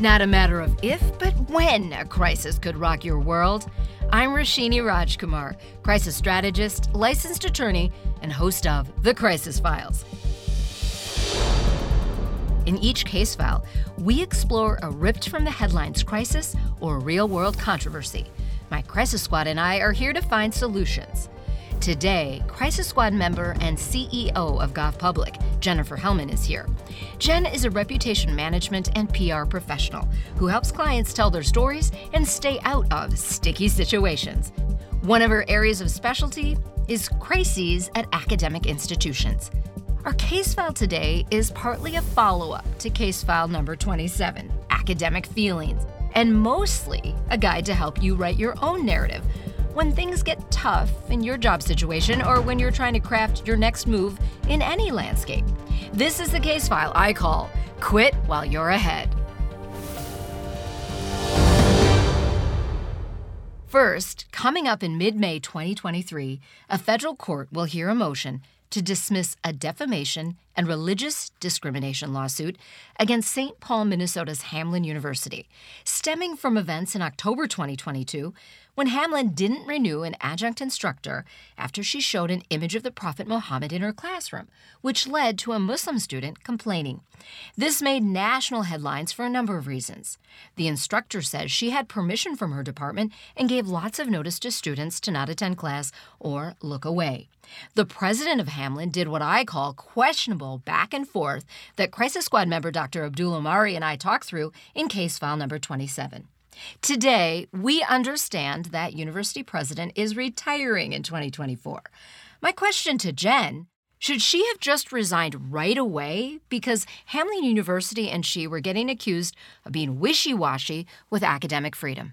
Not a matter of if, but when a crisis could rock your world. I'm Roshini Rajkumar, crisis strategist, licensed attorney, and host of The Crisis Files. In each case file, we explore a ripped from the headlines crisis or real world controversy. My Crisis Squad and I are here to find solutions. Today, Crisis Squad member and CEO of Goff Public, Jennifer Hellman, is here. Jen is a reputation management and PR professional who helps clients tell their stories and stay out of sticky situations. One of her areas of specialty is crises at academic institutions. Our case file today is partly a follow up to case file number 27, Academic Feelings, and mostly a guide to help you write your own narrative when things get tough in your job situation or when you're trying to craft your next move in any landscape. This is the case file I call Quit While You're Ahead. First, coming up in mid May 2023, a federal court will hear a motion to dismiss a defamation and religious discrimination lawsuit against St. Paul, Minnesota's Hamline University, stemming from events in October 2022 when Hamline didn't renew an adjunct instructor after she showed an image of the Prophet Muhammad in her classroom, which led to a Muslim student complaining. This made national headlines for a number of reasons. The instructor says she had permission from her department and gave lots of notice to students to not attend class or look away. The president of Hamline did what I call questionable back and forth that Crisis Squad member Dr. Abdul Omari and I talked through in case file number 27. Today, we understand that university president is retiring in 2024. My question to Jen should she have just resigned right away because Hamline University and she were getting accused of being wishy washy with academic freedom?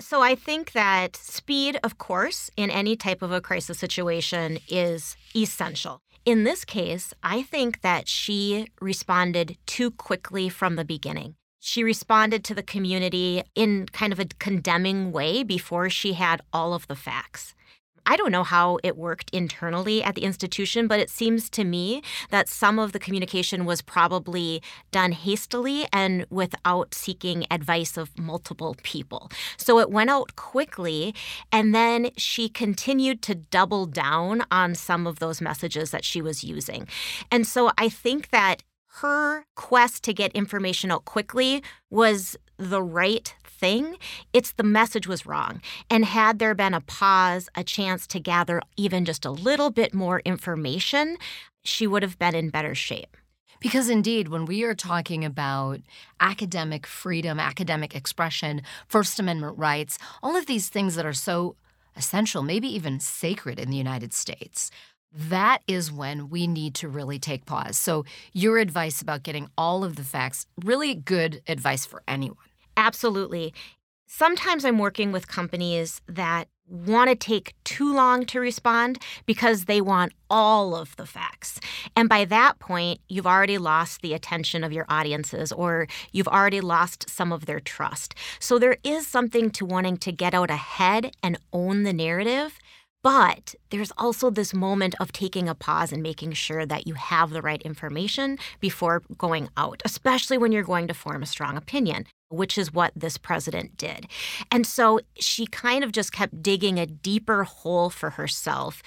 So I think that speed, of course, in any type of a crisis situation is essential. In this case, I think that she responded too quickly from the beginning. She responded to the community in kind of a condemning way before she had all of the facts. I don't know how it worked internally at the institution, but it seems to me that some of the communication was probably done hastily and without seeking advice of multiple people. So it went out quickly, and then she continued to double down on some of those messages that she was using. And so I think that her quest to get information out quickly was the right thing. It's the message was wrong. And had there been a pause, a chance to gather even just a little bit more information, she would have been in better shape. Because indeed, when we are talking about academic freedom, academic expression, First Amendment rights, all of these things that are so essential, maybe even sacred in the United States, that is when we need to really take pause. So, your advice about getting all of the facts, really good advice for anyone. Absolutely. Sometimes I'm working with companies that want to take too long to respond because they want all of the facts. And by that point, you've already lost the attention of your audiences or you've already lost some of their trust. So there is something to wanting to get out ahead and own the narrative but there's also this moment of taking a pause and making sure that you have the right information before going out, especially when you're going to form a strong opinion, which is what this president did. And so she kind of just kept digging a deeper hole for herself.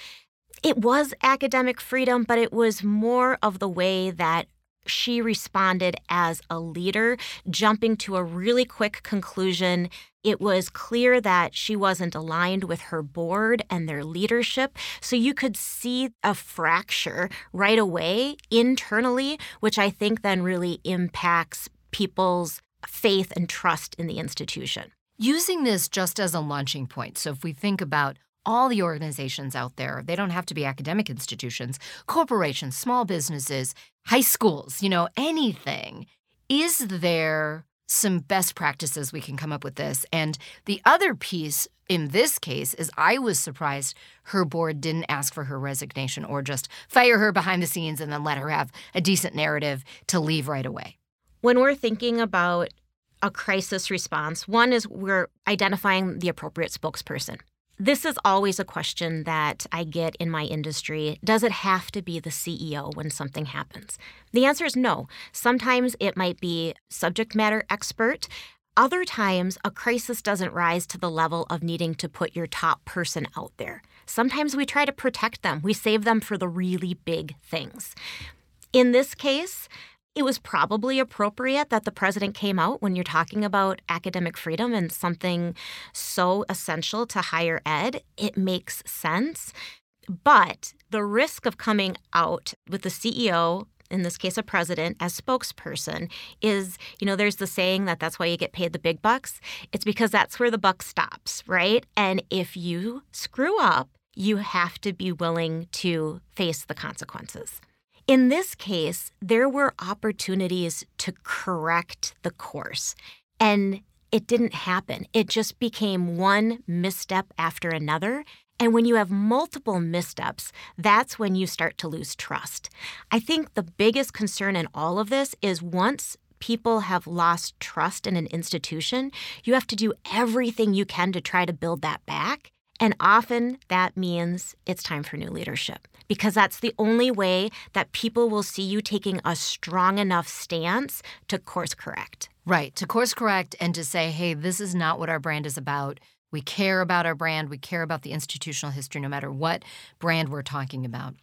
It was academic freedom, but it was more of the way that she responded as a leader, jumping to a really quick conclusion. It was clear that she wasn't aligned with her board and their leadership. So you could see a fracture right away internally, which I think then really impacts people's faith and trust in the institution. Using this just as a launching point. So if we think about all the organizations out there. They don't have to be academic institutions, corporations, small businesses, high schools, you know, anything. Is there some best practices we can come up with this? And the other piece in this case is I was surprised her board didn't ask for her resignation or just fire her behind the scenes and then let her have a decent narrative to leave right away. When we're thinking about a crisis response, one is we're identifying the appropriate spokesperson. This is always a question that I get in my industry. Does it have to be the CEO when something happens? The answer is no. Sometimes it might be subject matter expert. Other times, a crisis doesn't rise to the level of needing to put your top person out there. Sometimes we try to protect them, we save them for the really big things. In this case, it was probably appropriate that the president came out when you're talking about academic freedom and something so essential to higher ed. It makes sense. But the risk of coming out with the CEO, in this case a president, as spokesperson is, you know, there's the saying that that's why you get paid the big bucks. It's because that's where the buck stops, right? And if you screw up, you have to be willing to face the consequences. In this case, there were opportunities to correct the course, and it didn't happen. It just became one misstep after another. And when you have multiple missteps, that's when you start to lose trust. I think the biggest concern in all of this is once people have lost trust in an institution, you have to do everything you can to try to build that back. And often that means it's time for new leadership because that's the only way that people will see you taking a strong enough stance to course correct. Right, to course correct and to say, hey, this is not what our brand is about. We care about our brand, we care about the institutional history, no matter what brand we're talking about.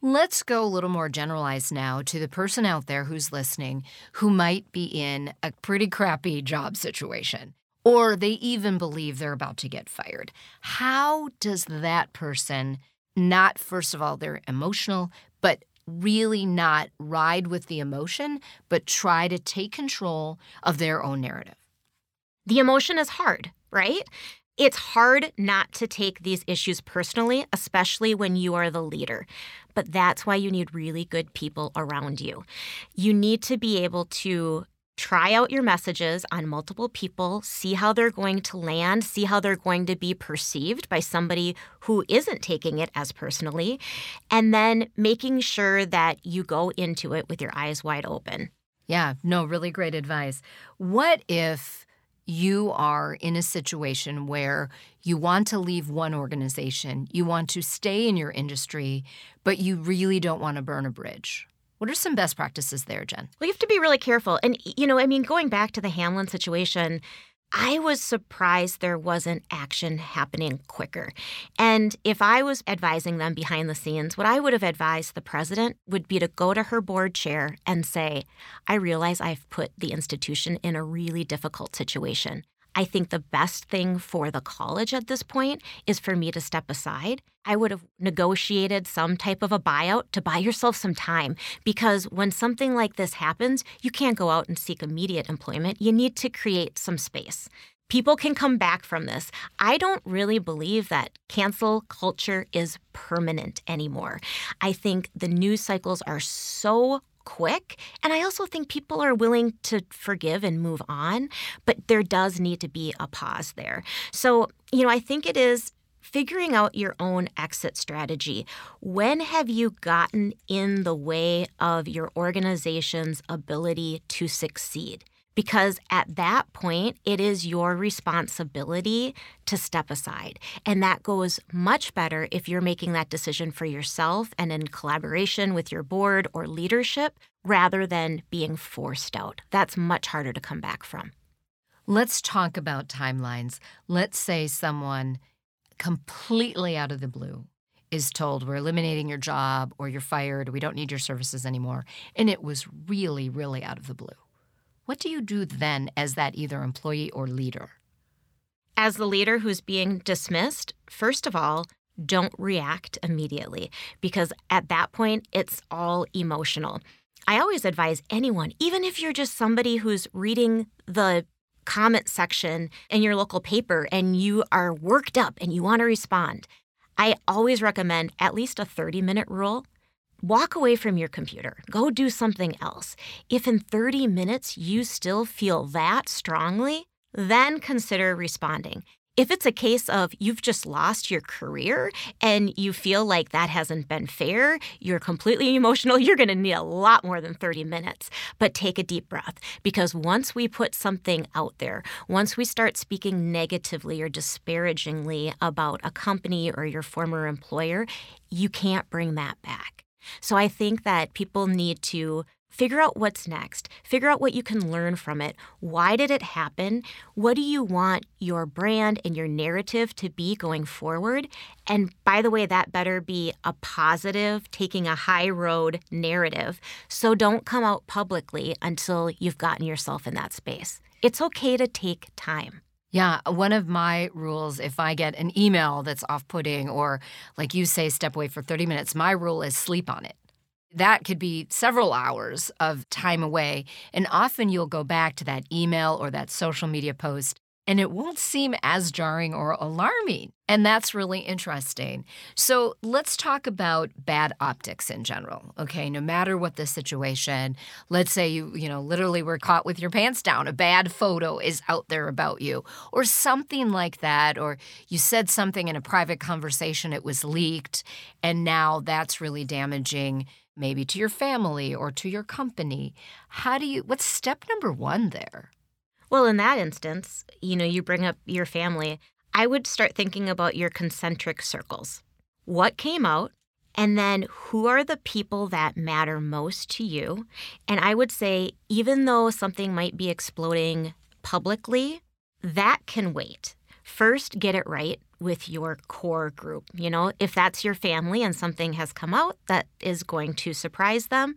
Let's go a little more generalized now to the person out there who's listening who might be in a pretty crappy job situation or they even believe they're about to get fired. How does that person not, first of all, they're emotional, but really not ride with the emotion, but try to take control of their own narrative? The emotion is hard, right? It's hard not to take these issues personally, especially when you are the leader. But that's why you need really good people around you. You need to be able to try out your messages on multiple people, see how they're going to land, see how they're going to be perceived by somebody who isn't taking it as personally, and then making sure that you go into it with your eyes wide open. Yeah, no, really great advice. What if you are in a situation where you want to leave one organization, you want to stay in your industry, but you really don't want to burn a bridge? What are some best practices there, Jen? Well, you have to be really careful. And, you know, I mean, going back to the Hamline situation, I was surprised there wasn't action happening quicker. And if I was advising them behind the scenes, what I would have advised the president would be to go to her board chair and say, I realize I've put the institution in a really difficult situation. I think the best thing for the college at this point is for me to step aside. I would have negotiated some type of a buyout to buy yourself some time because when something like this happens, you can't go out and seek immediate employment. You need to create some space. People can come back from this. I don't really believe that cancel culture is permanent anymore. I think the news cycles are so quick. And I also think people are willing to forgive and move on, but there does need to be a pause there. So, you know, I think it is figuring out your own exit strategy. When have you gotten in the way of your organization's ability to succeed? Because at that point, it is your responsibility to step aside. And that goes much better if you're making that decision for yourself and in collaboration with your board or leadership rather than being forced out. That's much harder to come back from. Let's talk about timelines. Let's say someone completely out of the blue is told we're eliminating your job or you're fired, we don't need your services anymore. And it was really, really out of the blue. What do you do then as that either employee or leader? As the leader who's being dismissed, first of all, don't react immediately because at that point, it's all emotional. I always advise anyone, even if you're just somebody who's reading the comment section in your local paper and you are worked up and you want to respond, I always recommend at least a 30 minute rule Walk away from your computer. Go do something else. If in 30 minutes you still feel that strongly, then consider responding. If it's a case of you've just lost your career and you feel like that hasn't been fair, you're completely emotional, you're going to need a lot more than 30 minutes. But take a deep breath because once we put something out there, once we start speaking negatively or disparagingly about a company or your former employer, you can't bring that back. So I think that people need to Figure out what's next. Figure out what you can learn from it. Why did it happen? What do you want your brand and your narrative to be going forward? And by the way, that better be a positive, taking a high road narrative. So don't come out publicly until you've gotten yourself in that space. It's okay to take time. Yeah, uh, one of my rules, if I get an email that's off putting or, like you say, step away for 30 minutes, my rule is sleep on it that could be several hours of time away. And often you'll go back to that email or that social media post, and it won't seem as jarring or alarming. And that's really interesting. So let's talk about bad optics in general. Okay, no matter what the situation, let's say you, you know, literally were caught with your pants down, a bad photo is out there about you, or something like that, or you said something in a private conversation, it was leaked, and now that's really damaging maybe to your family or to your company. How do you, what's step number one there? Well, in that instance, you know, you bring up your family. I would start thinking about your concentric circles. What came out? And then who are the people that matter most to you? And I would say, even though something might be exploding publicly, that can wait. First, get it right with your core group. You know, if that's your family and something has come out that is going to surprise them,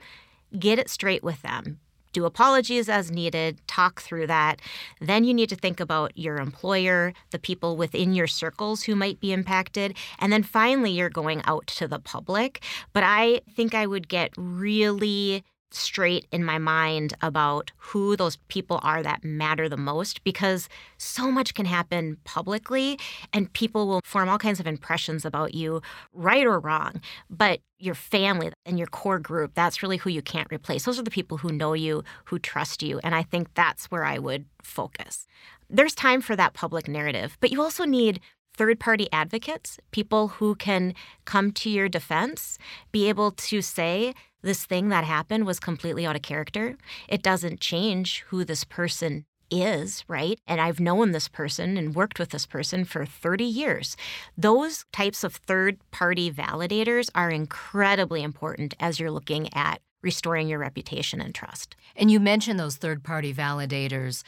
get it straight with them. Do apologies as needed, talk through that. Then you need to think about your employer, the people within your circles who might be impacted. And then finally, you're going out to the public. But I think I would get really straight in my mind about who those people are that matter the most because so much can happen publicly and people will form all kinds of impressions about you, right or wrong. But your family and your core group, that's really who you can't replace. Those are the people who know you, who trust you. And I think that's where I would focus. There's time for that public narrative, but you also need third party advocates, people who can come to your defense, be able to say, this thing that happened was completely out of character. It doesn't change who this person is, right? And I've known this person and worked with this person for 30 years. Those types of third party validators are incredibly important as you're looking at restoring your reputation and trust. And you mentioned those third party validators.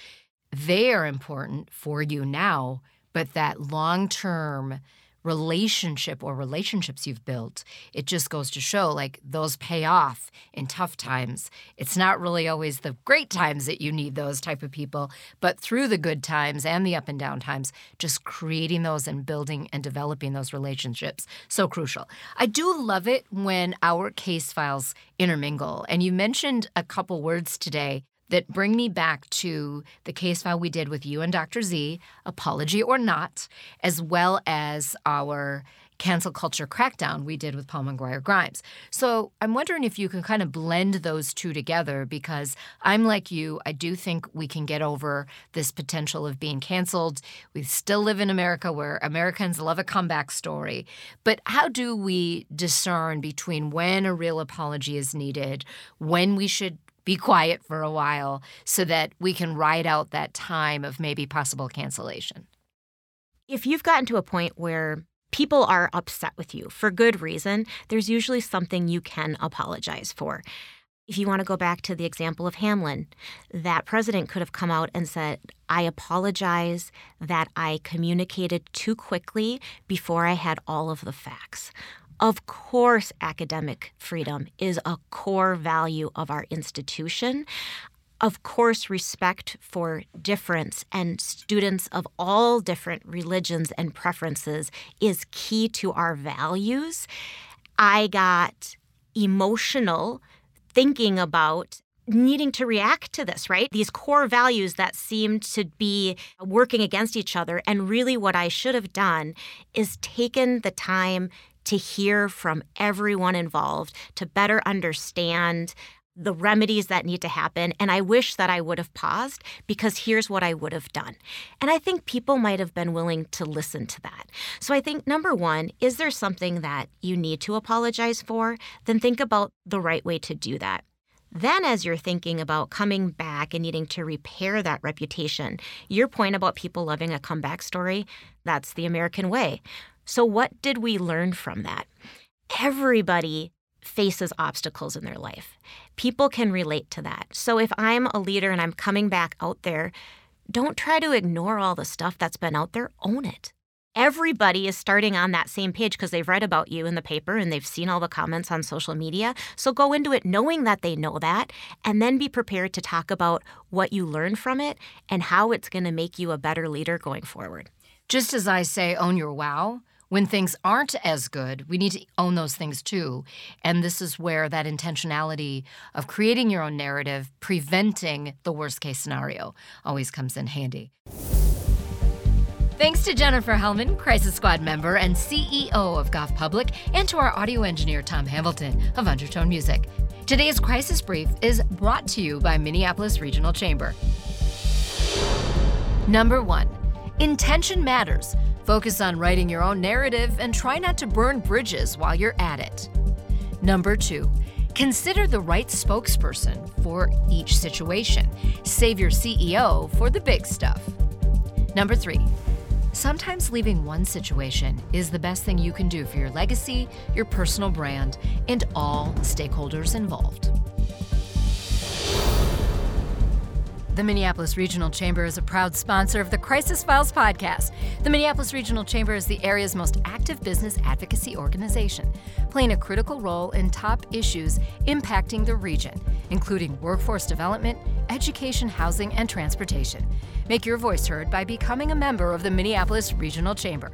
They are important for you now, but that long term relationship or relationships you've built, it just goes to show like those pay off in tough times. It's not really always the great times that you need those type of people, but through the good times and the up and down times, just creating those and building and developing those relationships so crucial. I do love it when our case files intermingle. And you mentioned a couple words today that bring me back to the case file we did with you and Dr. Z, Apology or Not, as well as our cancel culture crackdown we did with Paul McGuire Grimes. So I'm wondering if you can kind of blend those two together because I'm like you, I do think we can get over this potential of being canceled. We still live in America where Americans love a comeback story. But how do we discern between when a real apology is needed, when we should be quiet for a while so that we can ride out that time of maybe possible cancellation. If you've gotten to a point where people are upset with you for good reason, there's usually something you can apologize for. If you want to go back to the example of Hamline, that president could have come out and said, I apologize that I communicated too quickly before I had all of the facts. Of course, academic freedom is a core value of our institution. Of course, respect for difference and students of all different religions and preferences is key to our values. I got emotional thinking about needing to react to this, right? These core values that seemed to be working against each other. And really, what I should have done is taken the time to hear from everyone involved, to better understand the remedies that need to happen. And I wish that I would have paused because here's what I would have done. And I think people might have been willing to listen to that. So I think number one, is there something that you need to apologize for? Then think about the right way to do that. Then, as you're thinking about coming back and needing to repair that reputation, your point about people loving a comeback story, that's the American way. So, what did we learn from that? Everybody faces obstacles in their life. People can relate to that. So if I'm a leader and I'm coming back out there, don't try to ignore all the stuff that's been out there, own it. Everybody is starting on that same page because they've read about you in the paper and they've seen all the comments on social media. So go into it knowing that they know that and then be prepared to talk about what you learned from it and how it's going to make you a better leader going forward. Just as I say, own your wow, when things aren't as good, we need to own those things too. And this is where that intentionality of creating your own narrative, preventing the worst case scenario, always comes in handy. Thanks to Jennifer Hellman, Crisis Squad member and CEO of Goff Public, and to our audio engineer, Tom Hamilton of Undertone Music. Today's Crisis Brief is brought to you by Minneapolis Regional Chamber. Number one, intention matters. Focus on writing your own narrative and try not to burn bridges while you're at it. Number two, consider the right spokesperson for each situation. Save your CEO for the big stuff. Number three, sometimes leaving one situation is the best thing you can do for your legacy, your personal brand, and all stakeholders involved. The Minneapolis Regional Chamber is a proud sponsor of the Crisis Files podcast. The Minneapolis Regional Chamber is the area's most active business advocacy organization, playing a critical role in top issues impacting the region, including workforce development, education, housing, and transportation. Make your voice heard by becoming a member of the Minneapolis Regional Chamber.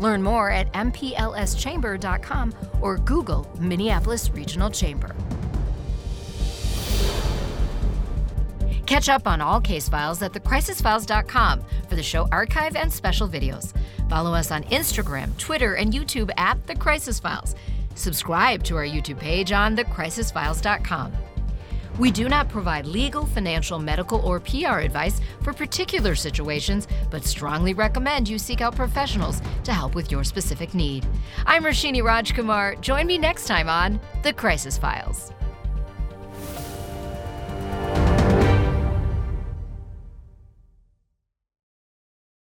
Learn more at mplschamber.com or Google Minneapolis Regional Chamber. Catch up on all case files at thecrisisfiles.com for the show archive and special videos. Follow us on Instagram, Twitter, and YouTube at The Crisis Files. Subscribe to our YouTube page on thecrisisfiles.com. We do not provide legal, financial, medical, or PR advice for particular situations, but strongly recommend you seek out professionals to help with your specific need. I'm Roshini Rajkumar. Join me next time on The Crisis Files.